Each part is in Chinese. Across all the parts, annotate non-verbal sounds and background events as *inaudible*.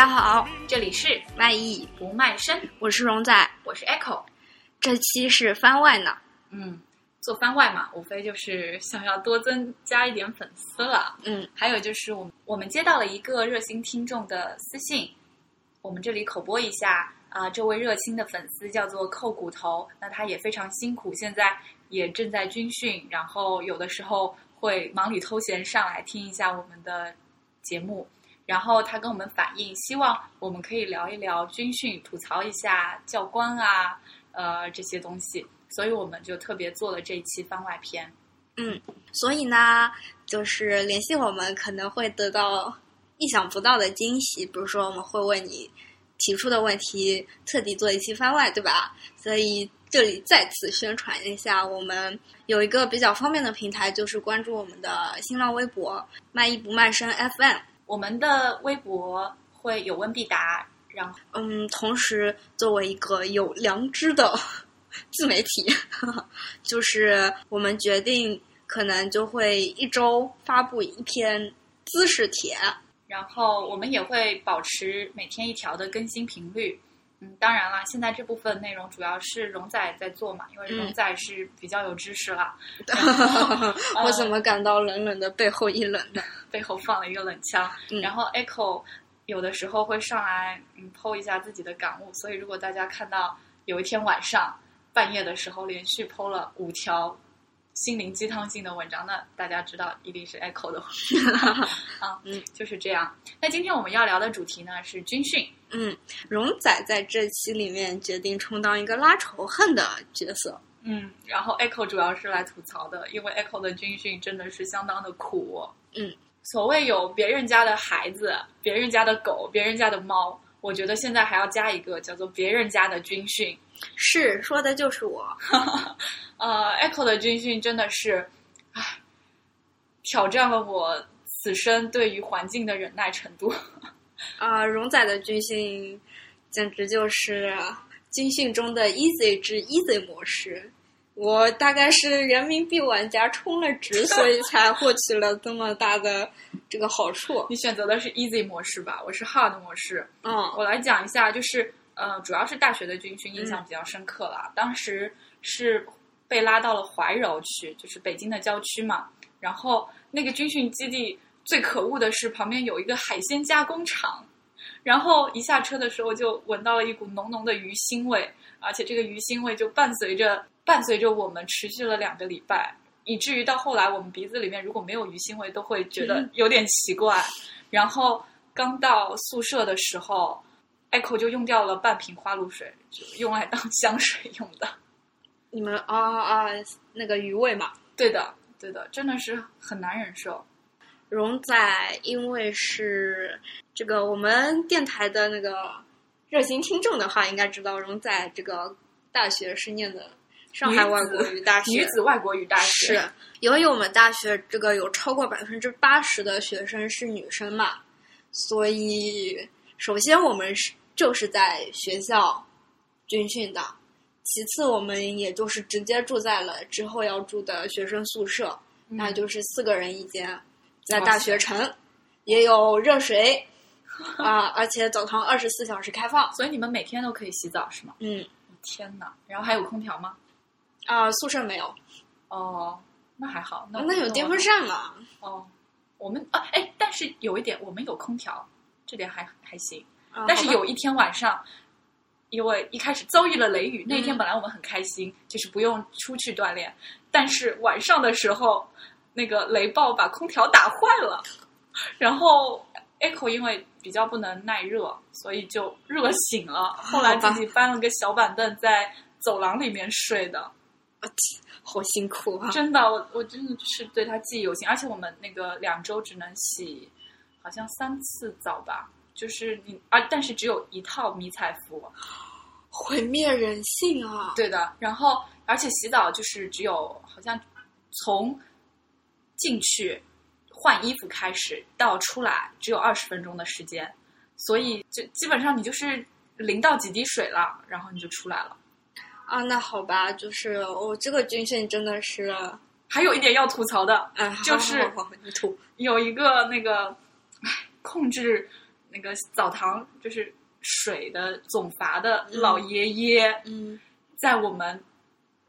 好，大家好，这里是卖艺不卖身，我是荣仔，我是 Echo。这期是番外呢，嗯，做番外嘛，无非就是想要多增加一点粉丝了。嗯，还有就是我们我们接到了一个热心听众的私信，我们这里口播一下啊、这位热心的粉丝叫做扣骨头，那他也非常辛苦，现在也正在军训，然后有的时候会忙里偷闲上来听一下我们的节目。然后他跟我们反映，希望我们可以聊一聊军训，吐槽一下教官啊，呃这些东西，所以我们就特别做了这一期番外篇。嗯，所以呢，就是联系我们可能会得到意想不到的惊喜，比如说我们会为你提出的问题特地做一期番外，对吧？所以这里再次宣传一下，我们有一个比较方便的平台，就是关注我们的新浪微博“卖艺不卖身 FM”。我们的微博会有问必答，然后嗯，同时作为一个有良知的 *laughs* 自媒体，*laughs* 就是我们决定可能就会一周发布一篇姿势帖。然后我们也会保持每天一条的更新频率。嗯，当然啦，现在这部分内容主要是荣仔在做嘛，因为荣仔是比较有知识啦 *laughs* *laughs* 我怎么感到冷冷的背后一冷呢？*laughs* 背后放了一个冷枪。嗯然后 Echo 有的时候会上来嗯剖一下自己的感悟，所以如果大家看到有一天晚上半夜的时候连续剖了五条心灵鸡汤性的文章，那大家知道一定是 Echo 的 *laughs* 啊，嗯，就是这样。那今天我们要聊的主题呢是军训。嗯，荣仔在这期里面决定充当一个拉仇恨的角色。嗯，然后 Echo 主要是来吐槽的，因为 Echo 的军训真的是相当的苦。嗯，所谓有别人家的孩子、别人家的狗、别人家的猫，我觉得现在还要加一个叫做别人家的军训。*laughs* 是说的就是我。*laughs* 呃，Echo 的军训真的是，唉，挑战了我此生对于环境的忍耐程度。啊、荣仔的军训简直就是军训中的 easy 之 easy 模式。我大概是人民币玩家充了值，所以才获取了这么大的这个好处。你选择的是 Easy 模式吧？我是 Hard 模式。嗯我来讲一下，就是呃，主要是大学的军训印象比较深刻啦。当时是被拉到了怀柔去，就是北京的郊区嘛。然后那个军训基地最可恶的是旁边有一个海鲜加工厂，然后一下车的时候就闻到了一股浓浓的鱼腥味，而且这个鱼腥味就伴随着伴随着我们持续了两个礼拜。以至于到后来，我们鼻子里面如果没有鱼腥味，都会觉得有点奇怪。然后刚到宿舍的时候，Echo 就用掉了半瓶花露水，就用来当 *laughs* 香水用的。你们啊啊那个鱼味嘛。对的，对的，真的是很难忍受。荣仔因为是这个我们电台的那个热心听众的话，应该知道荣仔这个大学是念的上海外国语大学，女子外国语大学是，由于我们大学这个有超过百分之八十的学生是女生嘛，所以首先我们是就是在学校军训的，其次我们也就是直接住在了之后要住的学生宿舍，嗯那就是四个人一间，在大学城，也有热水啊、而且澡堂二十四小时开放。所以你们每天都可以洗澡是吗？嗯天哪！然后还有空调吗？啊、宿舍没有，哦，那还好。那那有电风扇嘛？哦。我们啊，哎，但是有一点，我们有空调，这点还还行。啊但是有一天晚上，因为一开始遭遇了雷雨，那天嗯本来我们很开心，就是不用出去锻炼，但是晚上的时候，那个雷暴把空调打坏了，然后 Echo 因为比较不能耐热，所以就热醒了，后来自己搬了个小板凳在走廊里面睡的。*laughs* 好辛苦啊！真的，我我真的是对他记忆犹新，而且我们那个两周只能洗好像三次澡吧，就是你啊，但是只有一套迷彩服，毁灭人性啊！对的。然后而且洗澡就是只有好像从进去换衣服开始到出来只有二十分钟的时间，所以就基本上你就是淋到几滴水了，然后你就出来了。啊，那好吧，就是我这个军训真的是，还有一点要吐槽的，哎，就是有一个那个，唉，控制那个澡堂就是水的总阀的老爷爷，嗯。在我们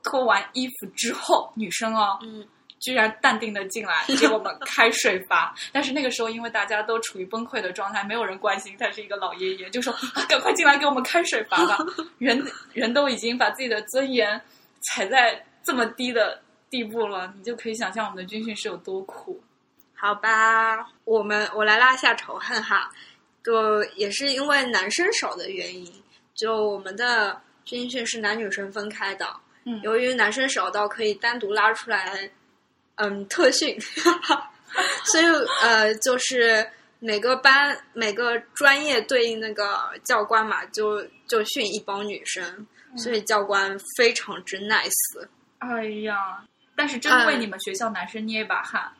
脱完衣服之后，女生哦，嗯居然淡定的进来 *laughs* 给我们开水阀，但是那个时候因为大家都处于崩溃的状态，没有人关心他是一个老爷爷，就说啊，赶快进来给我们开水阀吧。*laughs* 人人都已经把自己的尊严踩在这么低的地步了，你就可以想象我们的军训是有多苦。好吧，我们我来拉下仇恨哈，就也是因为男生少的原因，就我们的军训是男女生分开的，嗯由于男生少到可以单独拉出来，嗯，特训，*laughs* 所以呃，就是每个班每个专业对应那个教官嘛，就就训一帮女生，所以教官非常之 nice。哎呀，但是真为你们学校男生捏一把汗。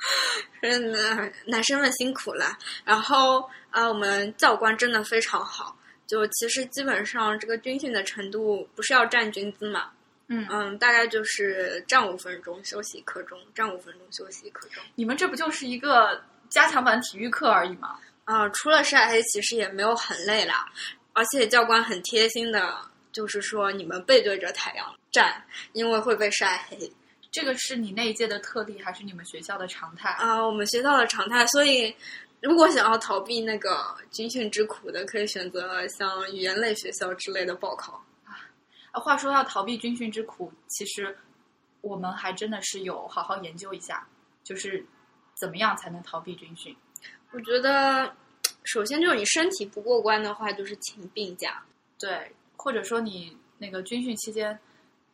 *laughs* 嗯，男男生们辛苦了。然后啊、呃我们教官真的非常好。就其实基本上这个军训的程度不是要站军姿嘛，嗯嗯，大概就是站五分钟休息一刻钟，站五分钟休息一刻钟。你们这不就是一个加强版体育课而已吗？啊、除了晒黑，其实也没有很累啦。而且教官很贴心的，就是说你们背对着太阳站，因为会被晒黑。这个是你那一届的特例，还是你们学校的常态？啊、我们学校的常态，所以如果想要逃避那个军训之苦的，可以选择像语言类学校之类的报考。啊，话说要逃避军训之苦，其实我们还真的是有好好研究一下，就是怎么样才能逃避军训。我觉得，首先就是你身体不过关的话，就是请病假。对，或者说你那个军训期间，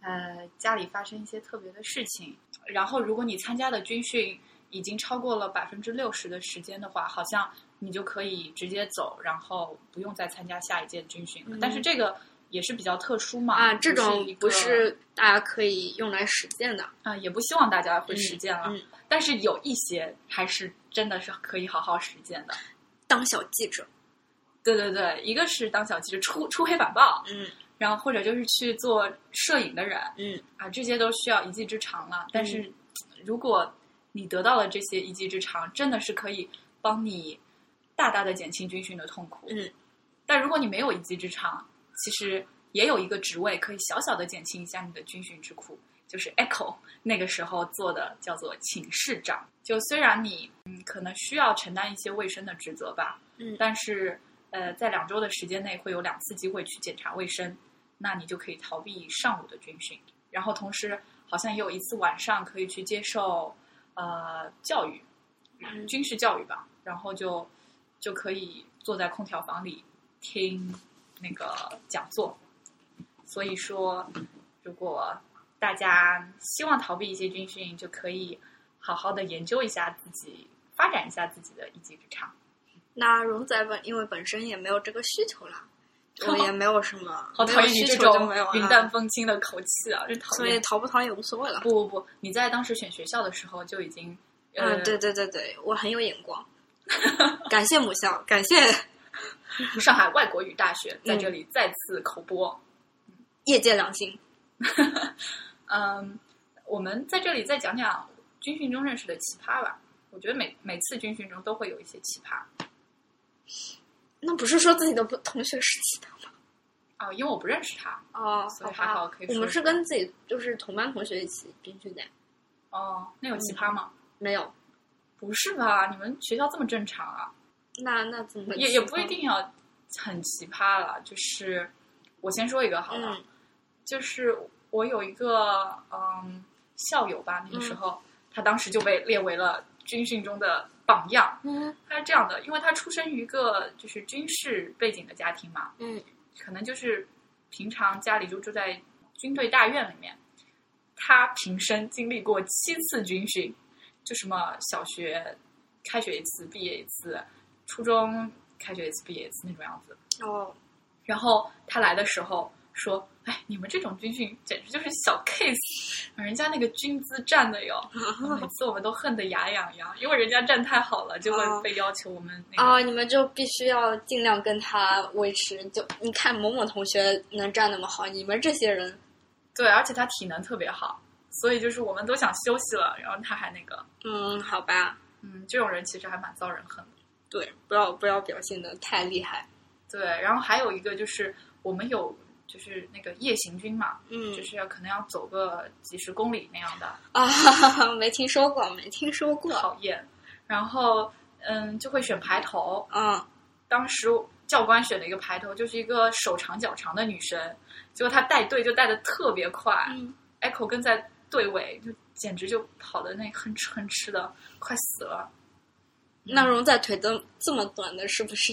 呃，家里发生一些特别的事情，然后如果你参加的军训已经超过了百分之六十的时间的话，好像你就可以直接走，然后不用再参加下一届军训了。嗯但是这个也是比较特殊嘛，啊，这种不是大家可以用来实践的。啊、也不希望大家会实践了。嗯，但是有一些还是真的是可以好好实践的。当小记者。对对对，一个是当小记者出出黑板报，嗯然后或者就是去做摄影的人嗯啊，这些都需要一技之长了。但是如果你得到了这些一技之长，真的是可以帮你大大的减轻军训的痛苦。嗯，但如果你没有一技之长，其实也有一个职位可以小小的减轻一下你的军训之苦，就是 Echo *laughs* 那个时候做的叫做寝室长。就虽然你嗯可能需要承担一些卫生的职责吧，嗯。但是呃在两周的时间内会有两次机会去检查卫生，那你就可以逃避上午的军训，然后同时好像也有一次晚上可以去接受呃教育，嗯。军事教育吧，然后就就可以坐在空调房里听那个讲座。所以说，如果大家希望逃避一些军训，就可以好好的研究一下自己，发展一下自己的一技之长。那荣仔本因为本身也没有这个需求啦，就也没有什么，*laughs* 好讨厌你这种云淡风轻的口气啊！真讨所以。逃不逃也无所谓了。不不不，你在当时选学校的时候就已经，呃，嗯，对对对对，我很有眼光，*laughs* 感谢母校，感谢 *laughs* 上海外国语大学嗯在这里再次口播。业界良心。*laughs* 嗯，我们在这里再讲讲军训中认识的奇葩吧。我觉得每每次军训中都会有一些奇葩那不是说自己的不同学是奇葩吗？啊、因为我不认识他哦，所以还好可以说我们是跟自己就是同班同学一起军训的，哦。那有奇葩吗？没有。不是吧？你们学校这么正常啊？那那怎么也也不一定要很奇葩了。就是我先说一个好了，嗯就是我有一个嗯校友吧，那个时候、他当时就被列为了军训中的榜样。嗯他是这样的，因为他出生于一个就是军事背景的家庭嘛，嗯可能就是平常家里就住在军队大院里面。他平生经历过七次军训，就什么小学开学一次，毕业一次；初中开学一次，毕业一次那种样子。哦然后他来的时候说：“哎，你们这种军训简直就是小 case，人家那个军姿站的哟，*laughs* 每次我们都恨得牙痒痒，因为人家站太好了，就会被要求我们那个。啊，你们就必须要尽量跟他维持。就你看某某同学能站那么好，你们这些人，对，而且他体能特别好，所以就是我们都想休息了，然后他还那个，嗯，好吧，嗯，这种人其实还蛮遭人恨的。对，不要不要表现的太厉害。对，然后还有一个就是我们有就是那个夜行军嘛，嗯就是要可能要走个几十公里那样的，啊，没听说过，没听说过。讨厌。然后嗯，就会选排头，嗯，当时教官选了一个排头就是一个手长脚长的女生，结果她带队就带的特别快、嗯 e c h o 跟在队尾，就简直就跑的那哼哧哼哧的，快死了。那容仔腿都这么短的，是不是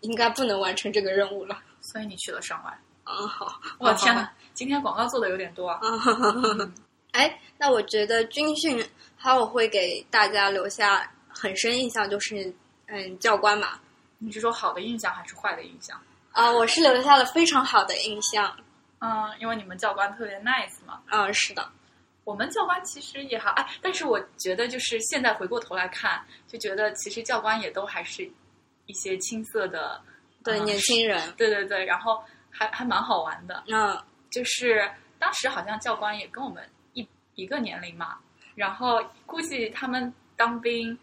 应该不能完成这个任务了？*laughs* 所以你去了上外，啊，好，我天呐！哪！今天广告做的有点多啊。啊，哎，那我觉得军训还有会给大家留下很深印象，就是嗯，教官嘛，你是说好的印象还是坏的印象？啊，我是留下了非常好的印象。嗯，因为你们教官特别 nice 嘛。嗯，是的，我们教官其实也好，哎，但是我觉得就是现在回过头来看，就觉得其实教官也都还是一些青涩的，对，嗯年轻人，对对对，然后还还蛮好玩的。嗯就是当时好像教官也跟我们一一个年龄嘛，然后估计他们当兵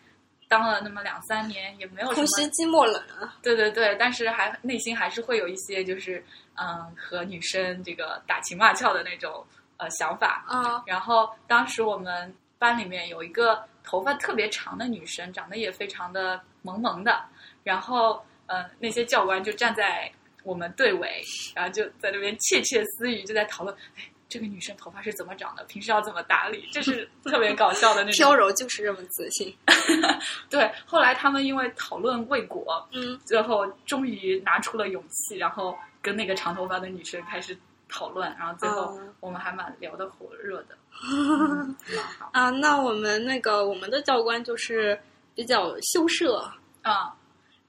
当了那么两三年，也没有什么，空虚寂寞冷啊。对对对，但是还内心还是会有一些就是嗯和女生这个打情骂俏的那种呃想法。啊，然后当时我们班里面有一个头发特别长的女生，长得也非常的萌萌的，然后呃那些教官就站在我们队尾，然后就在那边窃窃私语，就在讨论，哎，这个女生头发是怎么长的，平时要怎么打理，就是特别搞笑的那种飘种。柔就是这么自信。*laughs* 对，后来他们因为讨论未果，嗯，最后终于拿出了勇气，然后跟那个长头发的女生开始讨论，然后最后哦我们还蛮聊得火热的。*laughs* 啊，那我们那个我们的教官就是比较羞涩，啊、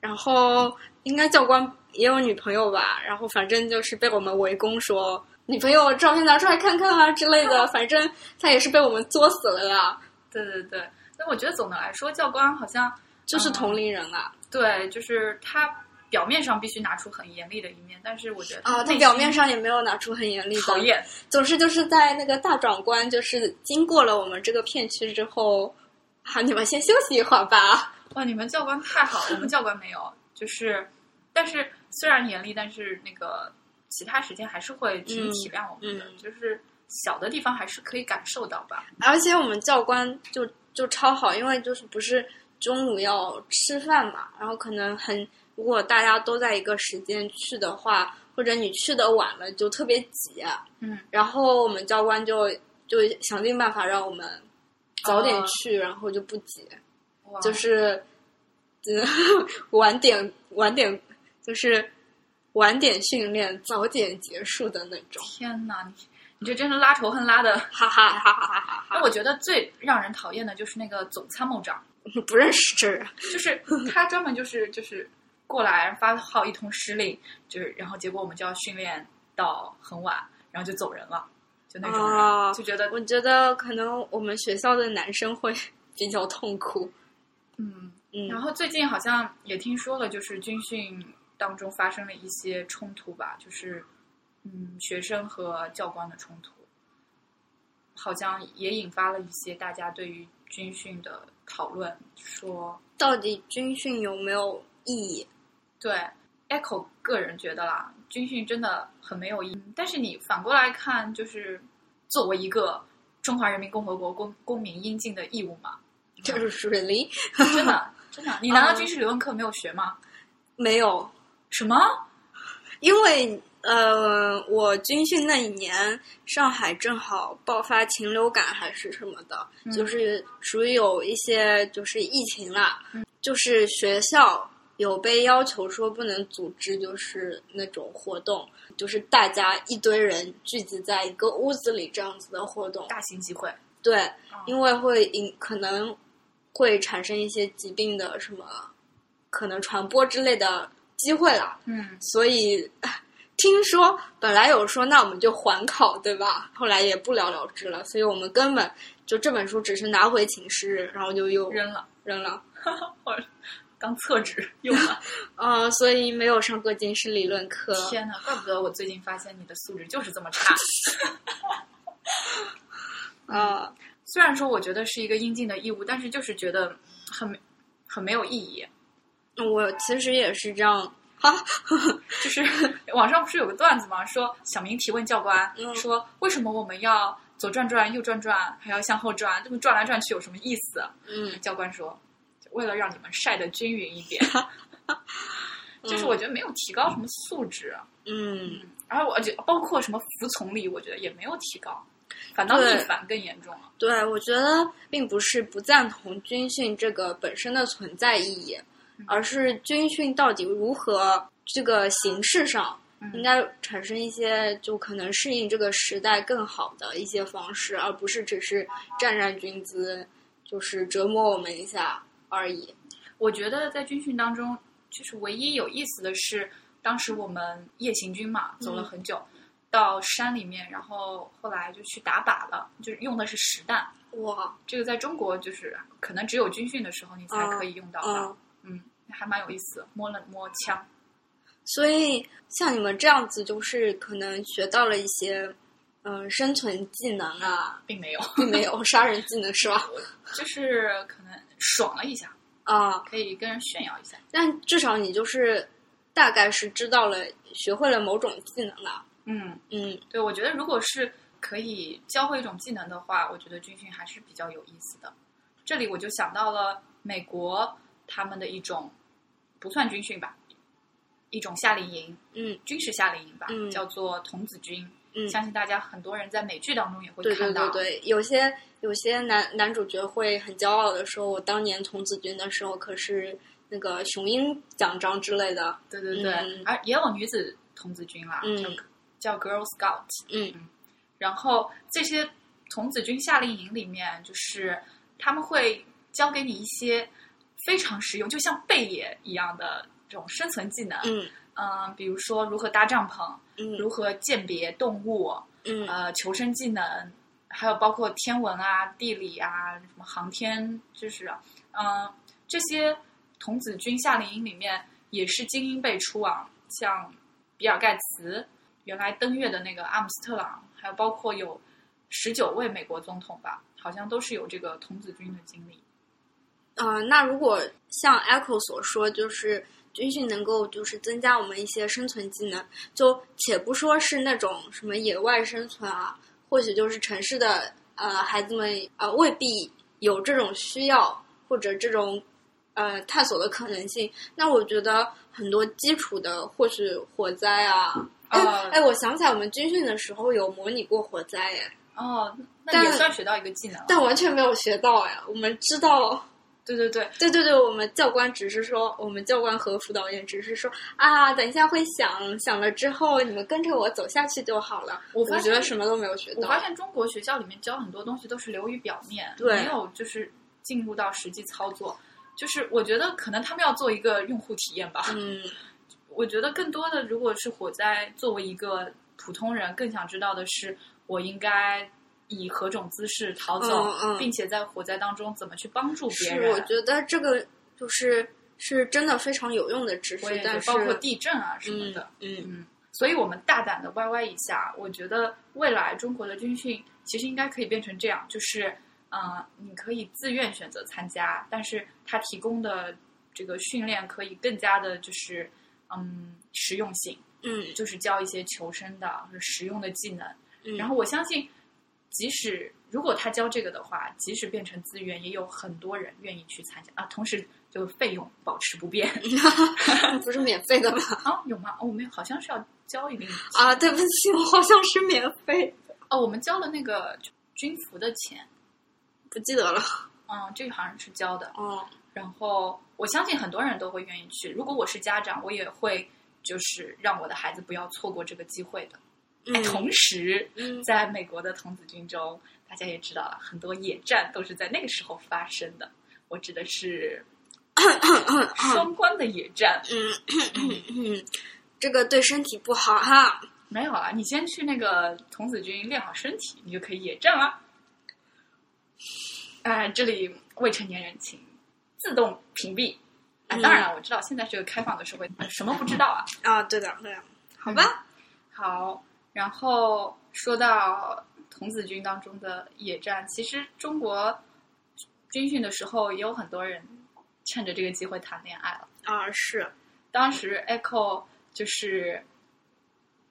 然后应该教官也有女朋友吧，然后反正就是被我们围攻说女朋友照片拿出来看看啊之类的，*laughs* 反正他也是被我们作死了呀，对对对，那我觉得总的来说，教官好像就是同龄人啊，对，就是他表面上必须拿出很严厉的一面，但是我觉得啊，他表面上也没有拿出很严厉的，讨厌，总是就是在那个大长官就是经过了我们这个片区之后，好，你们先休息一会儿吧。哇，你们教官太好了，我们教官没有，就是，但是虽然严厉，但是那个其他时间还是会挺嗯体谅我们的，嗯就是小的地方还是可以感受到吧。而且我们教官就就超好，因为就是不是中午要吃饭嘛，然后可能很，如果大家都在一个时间去的话，或者你去的晚了就特别挤，嗯，然后我们教官就就想尽办法让我们早点哦去，然后就不挤，哇就是，*laughs* 嗯，晚点晚点就是晚点训练，早点结束的那种，天哪，你你这真是拉仇恨拉的。哈哈哈哈哈哈哈！那我觉得最让人讨厌的就是那个总参谋长。*laughs* 不认识这人。就是他专门就是就是过来发号一通施令，就是然后结果我们就要训练到很晚，然后就走人了，就那种人，啊就觉得我觉得可能我们学校的男生会 *laughs* 比较痛苦。嗯。嗯，然后最近好像也听说了，就是军训当中发生了一些冲突吧，就是嗯学生和教官的冲突，好像也引发了一些大家对于军训的讨论，说到底军训有没有意义？对，Echo 个人觉得啦，军训真的很没有意义。但是你反过来看，就是作为一个中华人民共和国公公民应尽的义务嘛，*laughs* 就是 really *laughs* 真的真的，你难道军事理论课没有学吗？没有，什么？因为呃，我军训那一年，上海正好爆发禽流感还是什么的，嗯就是属于有一些就是疫情啦，就是学校有被要求说不能组织就是那种活动，就是大家一堆人聚集在一个屋子里这样子的活动，大型集会？对，哦。因为会引可能会产生一些疾病的什么可能传播之类的机会啦，嗯，所以听说本来有说那我们就缓考，对吧？后来也不了了之了，所以我们根本就这本书只是拿回寝室，然后就又扔了，扔了，*laughs* 我当厕纸用了。嗯、*laughs* 所以没有上过军事理论课。天哪，怪不得我最近发现你的素质就是这么差。*laughs* 啊、虽然说我觉得是一个应尽的义务，但是就是觉得很没很没有意义。我其实也是这样。哈，就是 *laughs* 网上不是有个段子吗？说小明提问教官，嗯说为什么我们要左转转、右转转，还要向后转？这么转来转去有什么意思？嗯，教官说，为了让你们晒得均匀一点。*laughs* 就是我觉得没有提高什么素质，嗯，然后我觉得包括什么服从力，我觉得也没有提高，反倒对逆反更严重了。对，我觉得并不是不赞同军训这个本身的存在意义，而是军训到底如何这个形式上嗯。应该产生一些就可能适应这个时代更好的一些方式，而不是只是站站军姿，就是折磨我们一下而已。我觉得在军训当中，就是唯一有意思的是，当时我们夜行军嘛，走了很久，到山里面，然后后来就去打靶了，就是用的是实弹。哇，这个在中国就是可能只有军训的时候你才可以用到嗯，还蛮有意思，摸了摸枪。所以像你们这样子，就是可能学到了一些嗯、生存技能啊，并没有，并没有 *laughs* 杀人技能是吧？就是可能爽了一下，啊，可以跟人炫耀一下。但至少你就是大概是知道了，学会了某种技能了。嗯，嗯对，我觉得如果是可以教会一种技能的话，我觉得军训还是比较有意思的。这里我就想到了美国他们的一种不算军训吧，一种夏令营，嗯军事夏令营吧，嗯叫做童子军。嗯，相信大家很多人在美剧当中也会对对看到。对对，有些有些男男主角会很骄傲的说：“我当年童子军的时候可是那个雄鹰奖章之类的。对对对嗯而也有女子童子军啦，嗯叫叫 Girl Scout。”嗯嗯然后这些童子军夏令营里面，就是他们会教给你一些非常实用，就像贝爷一样的这种生存技能。嗯嗯、比如说如何搭帐篷，嗯如何鉴别动物，嗯呃，求生技能，还有包括天文啊、地理啊、什么航天知识啊，嗯、这些童子军夏令营里面也是精英辈出啊，像比尔盖茨原来登月的那个阿姆斯特朗，还有包括有十九位美国总统吧，好像都是有这个童子军的经历。呃，那如果像 Echo 所说，就是军训能够就是增加我们一些生存技能，就且不说是那种什么野外生存啊，或许就是城市的呃孩子们呃未必有这种需要或者这种呃探索的可能性。那我觉得很多基础的，或许火灾啊，哎、呃哎，我想起来我们军训的时候有模拟过火灾，哎，哦，那但也算学到一个技能了。但完全没有学到哎，我们知道。对对对，对对对，我们教官只是说，我们教官和辅导员只是说啊，等一下会响，响了之后你们跟着我走下去就好了。我觉得什么都没有学到。我发现中国学校里面教很多东西都是流于表面，对没有就是进入到实际操作。就是我觉得可能他们要做一个用户体验吧。嗯我觉得更多的，如果是火灾，作为一个普通人，更想知道的是，我应该以何种姿势逃走，嗯嗯并且在火灾当中怎么去帮助别是，人。我觉得这个就是是真的非常有用的知识包括地震啊什么嗯的。嗯嗯，所以我们大胆的歪歪一下，我觉得未来中国的军训其实应该可以变成这样，就是，呃，你可以自愿选择参加，但是它提供的这个训练可以更加的，就是，嗯，实用性，嗯就是教一些求生的或者实用的技能。嗯，然后我相信，即使如果他教这个的话，即使变成资源，也有很多人愿意去参加啊。同时，就费用保持不变 *laughs* *laughs* 不是免费的吗？啊？有吗？哦，我们好像是要交一定的啊，对不起，我好像是免费，哦，我们交了那个军服的钱，不记得了。嗯，这个好像是交的。嗯，然后我相信很多人都会愿意去。如果我是家长，我也会就是让我的孩子不要错过这个机会的。哎，嗯同时，嗯在美国的童子军中，大家也知道了，很多野战都是在那个时候发生的。我指的是 *coughs* 双关的野战。嗯嗯，这个对身体不好哈。没有啊，你先去那个童子军练好身体，你就可以野战了。哎，这里未成年人请自动屏蔽。啊，嗯当然了，我知道现在是个开放的社会，什么不知道啊？啊，对的对的，好吧。好，然后说到童子军当中的野战，其实中国军训的时候也有很多人趁着这个机会谈恋爱了。啊，是，当时 Echo 就是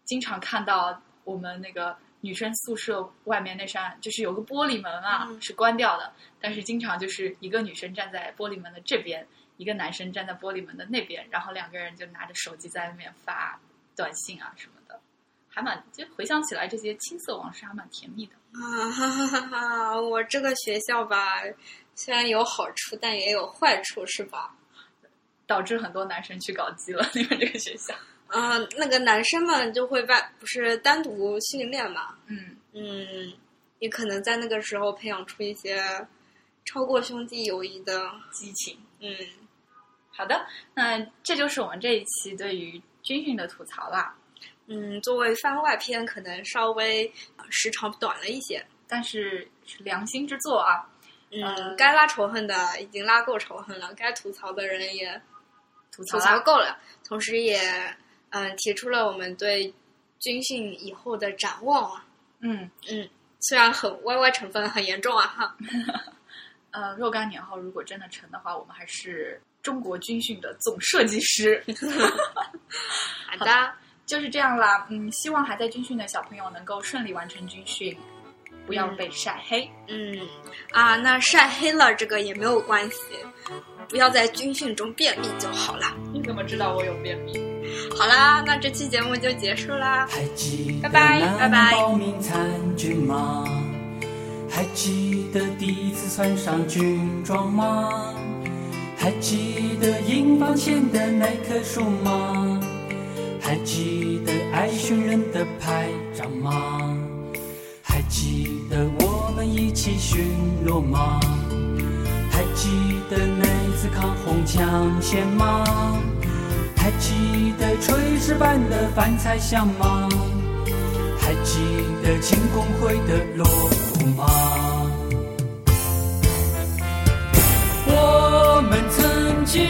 经常看到我们那个女生宿舍外面那扇，就是有个玻璃门啊，嗯是关掉的，但是经常就是一个女生站在玻璃门的这边，一个男生站在玻璃门的那边，然后两个人就拿着手机在外面发短信啊什么的，还蛮就回想起来这些青涩往事还蛮甜蜜的。啊哈哈哈哈！我这个学校吧，虽然有好处，但也有坏处，是吧？导致很多男生去搞基了，你们这个学校。啊、那个男生们就会外不是单独训练嘛，嗯，嗯，也可能在那个时候培养出一些超过兄弟友谊的，激情。嗯好的，那这就是我们这一期对于军训的吐槽啦。嗯，作为番外篇，可能稍微呃时长短了一些。但是是良心之作啊，嗯，呃该拉仇恨的已经拉够仇恨了，该吐槽的人也吐吐槽啦槽够了，同时也嗯、提出了我们对军训以后的展望啊。嗯，嗯，虽然很 YY 成分很严重啊哈。*laughs* 呃，若干年后如果真的成的话，我们还是中国军训的总设计师。*laughs* 好的，就是这样啦，嗯，希望还在军训的小朋友能够顺利完成军训，不要被晒黑。嗯啊，那晒黑了这个也没有关系，不要在军训中便秘就好了。你怎么知道我有便秘？好啦，那这期节目就结束啦。还记得拜拜拜拜报名参军吗？还记得第一次穿上军装吗？还记得营房前的那棵树吗？还记得爱训人的排长吗？还记得我们一起巡逻吗？还记得那次抗洪抢险吗？还记得炊事班的饭菜香吗？还记得庆功会的锣鼓吗？我们曾经